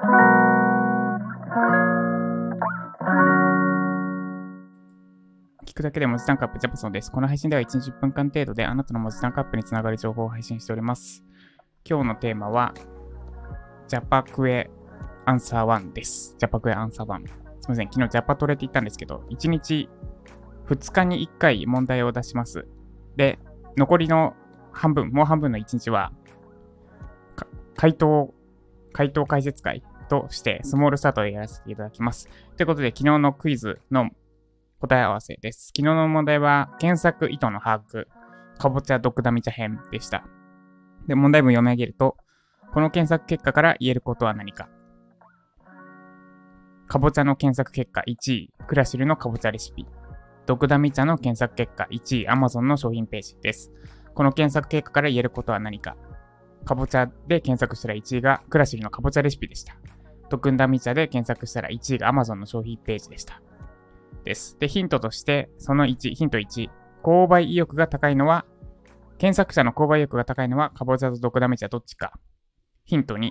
聞くだけで文字タンクアップジャパソンです。この配信では1日10分間程度であなたの文字タンクアップにつながる情報を配信しております。今日のテーマは、ジャパクエアンサー1です。ジャパクエアンサー1。すみません、昨日ジャパトレって言ったんですけど、1日2日に1回問題を出します。で、残りの半分、もう半分の1日は、回答、回答解説会として、スモールスタートでやらせていただきます。ということで、昨日のクイズの答え合わせです。昨日の問題は、検索意図の把握、かぼちゃ毒ダミ茶編でした。で、問題文読み上げると、この検索結果から言えることは何か。かぼちゃの検索結果1位、クラシルのかぼちゃレシピ。毒ダミ茶の検索結果1位、Amazon の商品ページです。この検索結果から言えることは何か。かぼちゃで検索したら1位がクラシルのかぼちゃレシピでした。毒ダミ茶で検索したら1位が Amazon の商品ページでした。です。で、ヒントとして、その1、ヒント1、購買意欲が高いのは、検索者の購買意欲が高いのは、かぼちゃと毒ダミ茶どっちか。ヒント2、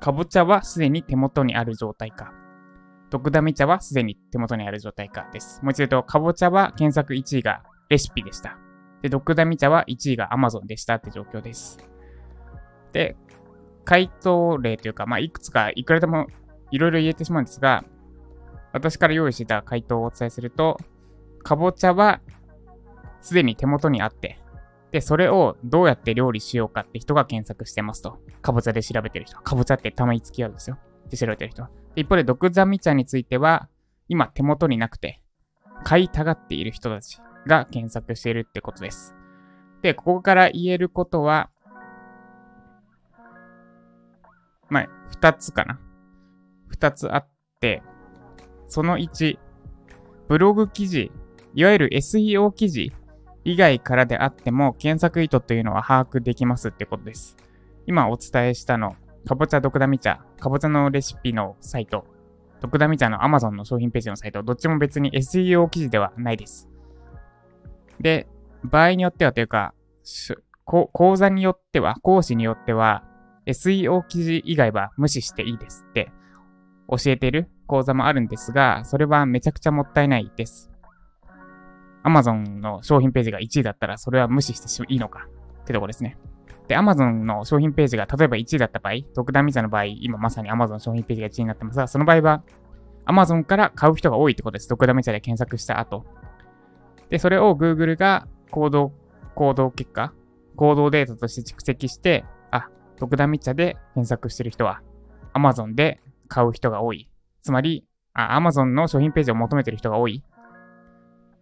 かぼちゃはすでに手元にある状態か。毒ダミ茶はすでに手元にある状態かです。もう一度言うと、かぼちゃは検索1位がレシピでした。で、毒ダミ茶は1位が Amazon でしたって状況です。で、回答例というか、まあ、いくつか、いくらでもいろいろ言えてしまうんですが、私から用意してた回答をお伝えすると、かぼちゃはすでに手元にあって、で、それをどうやって料理しようかって人が検索してますと。かぼちゃで調べてる人。かぼちゃってたまに付き合うんですよ。で調べてる人。で一方で、毒ザミ茶については、今手元になくて、買いたがっている人たちが検索しているってことです。で、ここから言えることは、まあ、二つかな。二つあって、その1、ブログ記事、いわゆる SEO 記事以外からであっても検索意図というのは把握できますってことです。今お伝えしたの、かぼちゃドクダミ茶、かぼちゃのレシピのサイト、ドクダミ茶の Amazon の商品ページのサイト、どっちも別に SEO 記事ではないです。で、場合によってはというか、講座によっては、講師によっては、SEO 記事以外は無視していいですって教えてる講座もあるんですが、それはめちゃくちゃもったいないです。Amazon の商品ページが1位だったら、それは無視してしいいのかってとこですね。で、Amazon の商品ページが例えば1位だった場合、特段ミザの場合、今まさに Amazon 商品ページが1位になってますが、その場合は Amazon から買う人が多いってことです。特段ミザで検索した後。で、それを Google が行動、行動結果、行動データとして蓄積して、あ、特段ミ茶で検索してる人は Amazon で買う人が多い。つまり、あ、Amazon の商品ページを求めてる人が多い。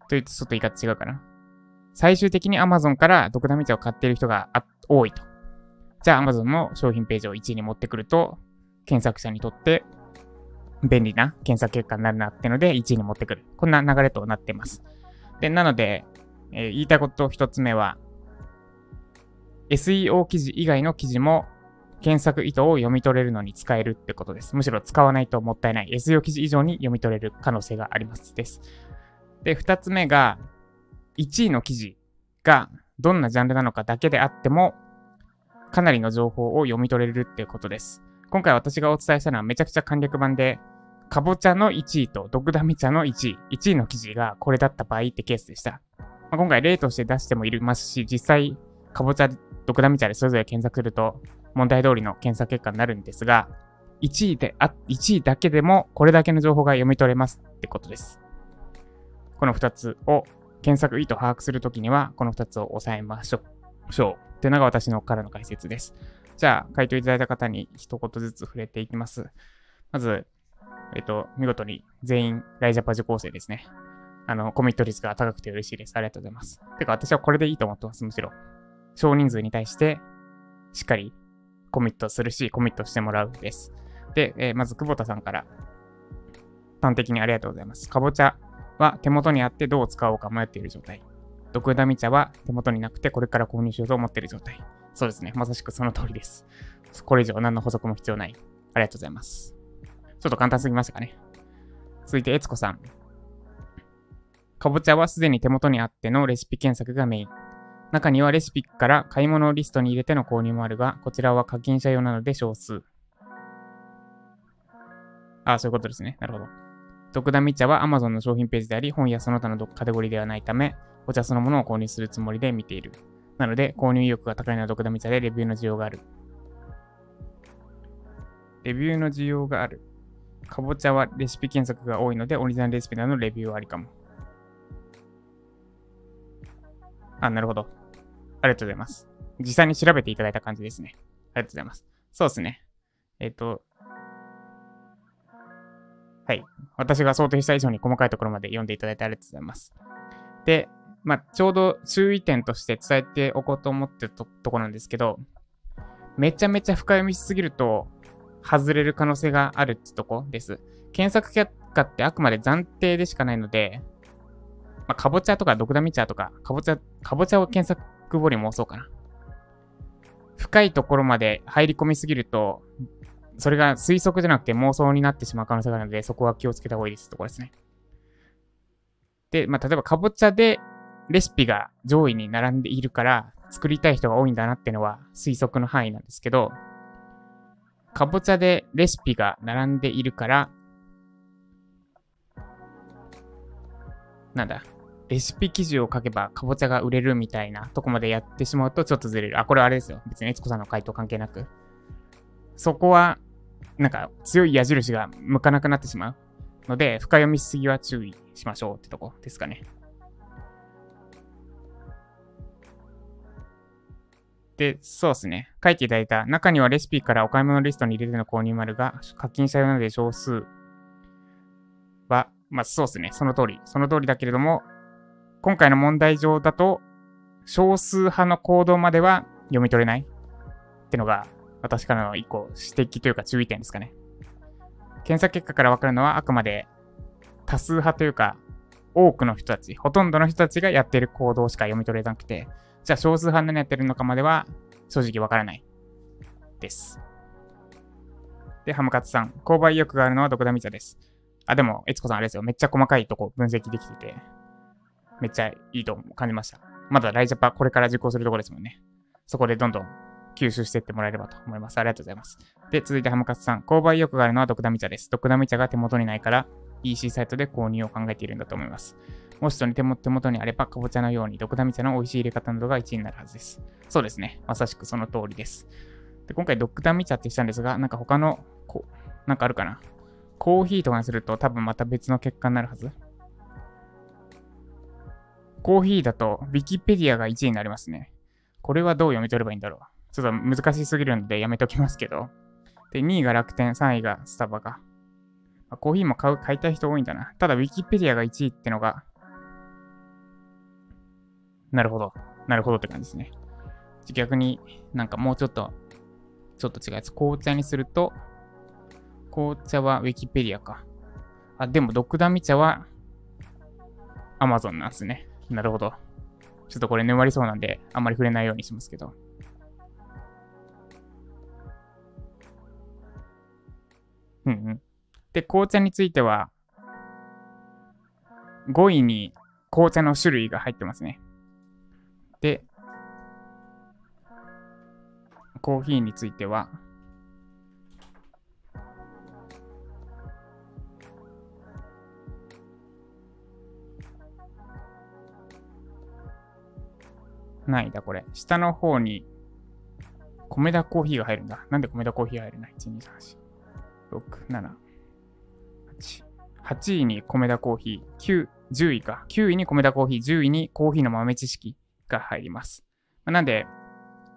というと、ちょっと言い方違うかな。最終的に Amazon からドクダミ茶を買っている人が多いと。じゃあ Amazon の商品ページを1位に持ってくると、検索者にとって便利な検索結果になるなってので1位に持ってくる。こんな流れとなっています。で、なので、えー言いたいこと一つ目は、SEO 記事以外の記事も検索意図を読み取れるのに使えるってことです。むしろ使わないともったいない。SEO 記事以上に読み取れる可能性があります。です。で、二つ目が、1位の記事がどんなジャンルなのかだけであっても、かなりの情報を読み取れるってことです。今回私がお伝えしたのはめちゃくちゃ簡略版で、かぼちゃの1位とドクダミ茶の1位、1位の記事がこれだった場合ってケースでした。まあ、今回例として出してもいますし、実際、かぼちゃ、ドクダミ茶でそれぞれ検索すると、問題通りの検索結果になるんですが、1位で、あ、1位だけでもこれだけの情報が読み取れますってことです。この2つを検索意図把握するときには、この2つを押さえましょう。しょうというのが私のからの解説です。じゃあ、回答いただいた方に一言ずつ触れていきます。まず、えっと、見事に全員ライジャパ受講生ですね。あの、コミット率が高くて嬉しいです。ありがとうございます。てか、私はこれでいいと思ってます、むしろ。少人数に対して、しっかりコミットするし、コミットしてもらうです。で、えーまず、久保田さんから、端的にありがとうございます。かぼちゃは手元にあってどう使おうか迷っている状態。毒ダミ茶は手元になくてこれから購入しようと思っている状態。そうですね。まさしくその通りです。これ以上何の補足も必要ない。ありがとうございます。ちょっと簡単すぎましたかね。続いて、えつこさん。かぼちゃはすでに手元にあってのレシピ検索がメイン。中にはレシピから買い物リストに入れての購入もあるが、こちらは課金者用なので少数。ああ、そういうことですね。なるほど。ドクダミ茶は Amazon の商品ページであり、本やその他のカテゴリーではないため、お茶そのものを購入するつもりで見ている。なので、購入意欲が高いのはドクダミ茶でレビューの需要がある。レビューの需要がある。かぼちゃはレシピ検索が多いので、オリジナルレシピなどのレビューはありかも。あ、なるほど。ありがとうございます。実際に調べていただいた感じですね。ありがとうございます。そうですね。えっ、ー、と、はい。私が想定した以上に細かいところまで読んでいただいてありがとうございます。で、まあ、ちょうど注意点として伝えておこうと思ってるところなんですけど、めちゃめちゃ深読みしすぎると、外れる可能性があるってとこです。検索結果ってあくまで暫定でしかないので、まあ、かぼちゃとかドクダミチャーとか、かぼちゃ、かぼちゃを検索ボリューム多そうかな。深いところまで入り込みすぎると、それが推測じゃなくて妄想になってしまう可能性があるので、そこは気をつけた方がいいですところですね。で、まあ、例えばかぼちゃでレシピが上位に並んでいるから、作りたい人が多いんだなっていうのは推測の範囲なんですけど、かぼちゃでレシピが並んでいるから、なんだ、レシピ記事を書けばかぼちゃが売れるみたいなとこまでやってしまうとちょっとずれる。あ、これあれですよ。別に悦子さんの回答関係なく。そこは、なんか強い矢印が向かなくなってしまうので、深読みしすぎは注意しましょうってとこですかね。で、そうですね。書いていただいた中にはレシピからお買い物リストに入れての購入丸が課金したようなので少数は、まあそうですね。その通り。その通りだけれども、今回の問題上だと、少数派の行動までは読み取れないってのが、私からの一個指摘というか注意点ですかね。検索結果からわかるのはあくまで多数派というか、多くの人たち、ほとんどの人たちがやってる行動しか読み取れなくて、じゃあ少数派何やってるのかまでは正直わからないです。で、ハムカツさん。購買意欲があるのはドクダミ茶です。あ、でも、エツコさんあれですよ。めっちゃ細かいとこ分析できてて、めっちゃいいと感じました。まだライジャパこれから実行するところですもんね。そこでどんどん吸収していってもらえればと思います。ありがとうございます。で、続いてハムカツさん。購買意欲があるのはドクダミ茶です。ドクダミ茶が手元にないから、EC サイトで購入を考えているんだと思います。もしその手元にあれば、かぼちゃのように、ドクダミ茶の美味しい入れ方などが1位になるはずです。そうですね。まさしくその通りです。で今回、ドクダミ茶ってしたんですが、なんか他の、こう、なんかあるかな。コーヒーとかにすると多分また別の結果になるはず。コーヒーだと、ウィキペディアが1位になりますね。これはどう読み取ればいいんだろう。ちょっと難しすぎるのでやめときますけど。で、2位が楽天、3位がスタバか。コーヒーも買う、買いたい人多いんだな。ただ、ウィキペディアが1位ってのが、なるほど。なるほどって感じですね。逆になんかもうちょっと、ちょっと違うやつ。紅茶にすると、紅茶はウィキペディアか。あ、でも、ドクダミ茶は Amazon なんですね。なるほど。ちょっとこれ沼りそうなんで、あんまり触れないようにしますけど。うんうん。で、紅茶については、5位に紅茶の種類が入ってますね。で、コーヒーについては、ないだ、これ。下の方に、米田コーヒーが入るんだ。なんで米田コーヒーが入るんだ ?1、2、3、4、6、7、8。8位に米田コーヒー、9、10位か。9位に米田コーヒー、10位にコーヒーの豆知識、が入ります。なんで、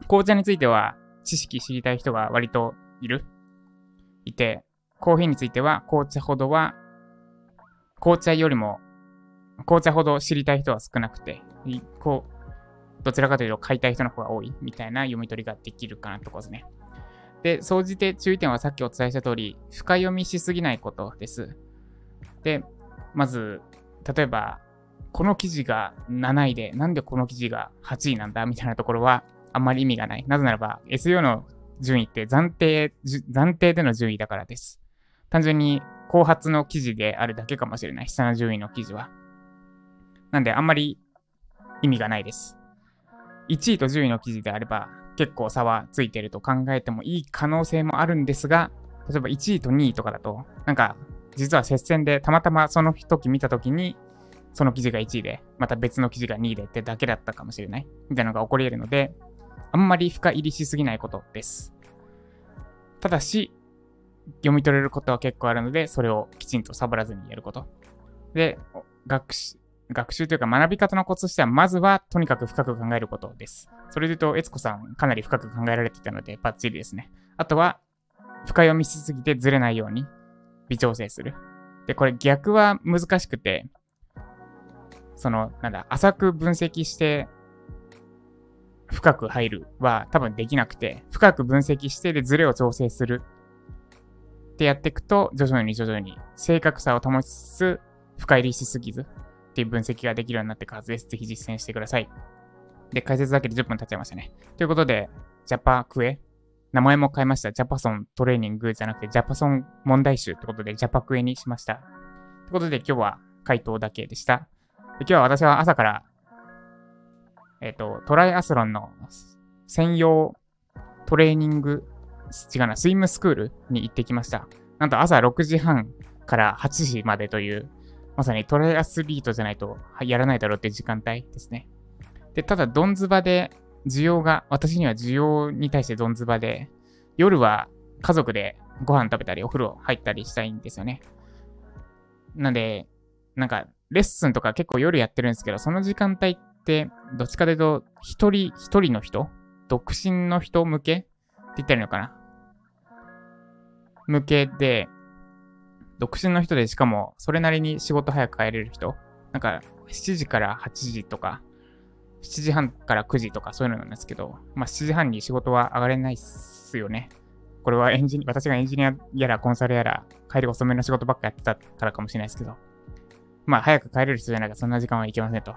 紅茶については知識知りたい人が割といる？いて、コーヒーについては紅茶ほどは、紅茶よりも紅茶ほど知りたい人は少なくて、こう、どちらかというと買いたい人の方が多いみたいな読み取りができるかなとこですね。で、総じて注意点はさっきお伝えした通り、深読みしすぎないことです。で、まず、例えば、この記事が7位で、なんでこの記事が8位なんだみたいなところはあんまり意味がない。なぜならば SEO の順位って暫定、暫定での順位だからです。単純に後発の記事であるだけかもしれない。下の順位の記事は。なんであんまり意味がないです。1位と10位の記事であれば結構差はついてると考えてもいい可能性もあるんですが、例えば1位と2位とかだと、なんか、実は接戦でたまたまその時見た時に、その記事が1位で、また別の記事が2位でってだけだったかもしれない。みたいなのが起こり得るので、あんまり深入りしすぎないことです。ただし、読み取れることは結構あるので、それをきちんとサボらずにやること。で、学習、学習というか学び方のコツとしては、まずはとにかく深く考えることです。それで言うと、悦子さんかなり深く考えられていたので、バッチリですね。あとは、深読みしすぎてずれないように微調整する。で、これ逆は難しくて、その、なんだ、浅く分析して深く入るは多分できなくて、深く分析してでズレを調整するってやっていくと、徐々に徐々に正確さを保ちつつ、深入りしすぎずっていう分析ができるようになっていくはずです。ぜひ実践してください。で、解説だけで10分経っちゃいましたね。ということで、ジャパクエ？名前も変えました。ジャパソントレーニングじゃなくて、ジャパソン問題集ってことで、ジャパクエにしました。ということで、今日は回答だけでした。で今日は私は朝から、えっ、ー、と、トライアスロンの専用トレーニング、違うな、スイムスクールに行ってきました。なんと朝6時半から8時までという、まさにトライアスリートじゃないとやらないだろうって時間帯ですね。で、ただ、ドンズバで需要が、私には需要に対してドンズバで、夜は家族でご飯食べたりお風呂入ったりしたいんですよね。なんで、なんか、レッスンとか結構夜やってるんですけど、その時間帯って、どっちかというと、一人、一人の人独身の人向けって言ったらいいのかな？向けで、独身の人でしかも、それなりに仕事早く帰れる人なんか、7時から8時とか、7時半から9時とかそういうのなんですけど、まあ7時半に仕事は上がれないっすよね。これはエンジニ私がエンジニアやらコンサルやら帰り遅めの仕事ばっかやってたからかもしれないですけど、まあ早く帰れる人じゃないかそんな時間はいけませんと。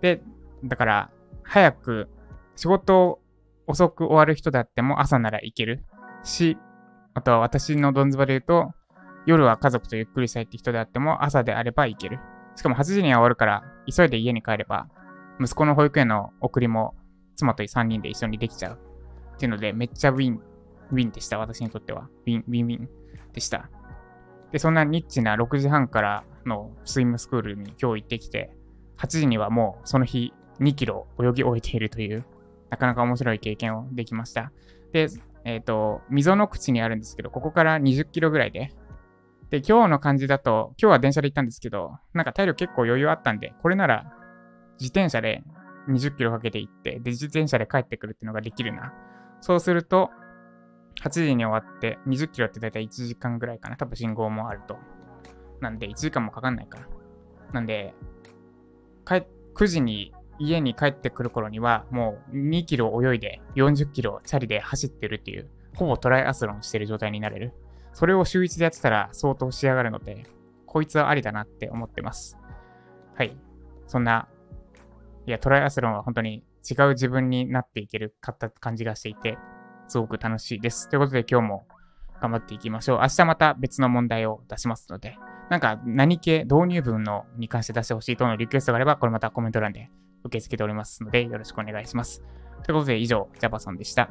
で、だから早く仕事遅く終わる人だっても朝なら行けるし、あとは私のどんずばで言うと、夜は家族とゆっくりしたいって人であっても朝であれば行ける。しかも8時には終わるから急いで家に帰れば息子の保育園の送りも妻と3人で一緒にできちゃう。っていうので、めっちゃウィン、ウィンでした。私にとっては。ウィン、ウィンウィンでした。で、そんなニッチな6時半からのスイムスクールに今日行ってきて、8時にはもうその日2キロ泳ぎ終えているという、なかなか面白い経験をできました。で、えっ、ー、と、溝の口にあるんですけど、ここから20キロぐらいで、で、今日の感じだと、今日は電車で行ったんですけど、なんか体力結構余裕あったんで、これなら自転車で20キロかけて行って、で、自転車で帰ってくるっていうのができるな。そうすると、8時に終わって、20キロってだいたい1時間ぐらいかな。多分信号もあると。なんで、1時間もかかんないから。なんで、9時に家に帰ってくる頃には、もう2キロ泳いで、40キロチャリで走ってるっていう、ほぼトライアスロンしてる状態になれる。それを週1でやってたら相当仕上がるので、こいつはありだなって思ってます。はい。そんないや、トライアスロンは本当に違う自分になっていけるかった感じがしていて、すごく楽しいです。ということで今日も頑張っていきましょう。明日また別の問題を出しますので、なんか何系導入文のに関して出してほしいとのリクエストがあれば、これまたコメント欄で受け付けておりますので、よろしくお願いします。ということで以上、ジャパソンでした。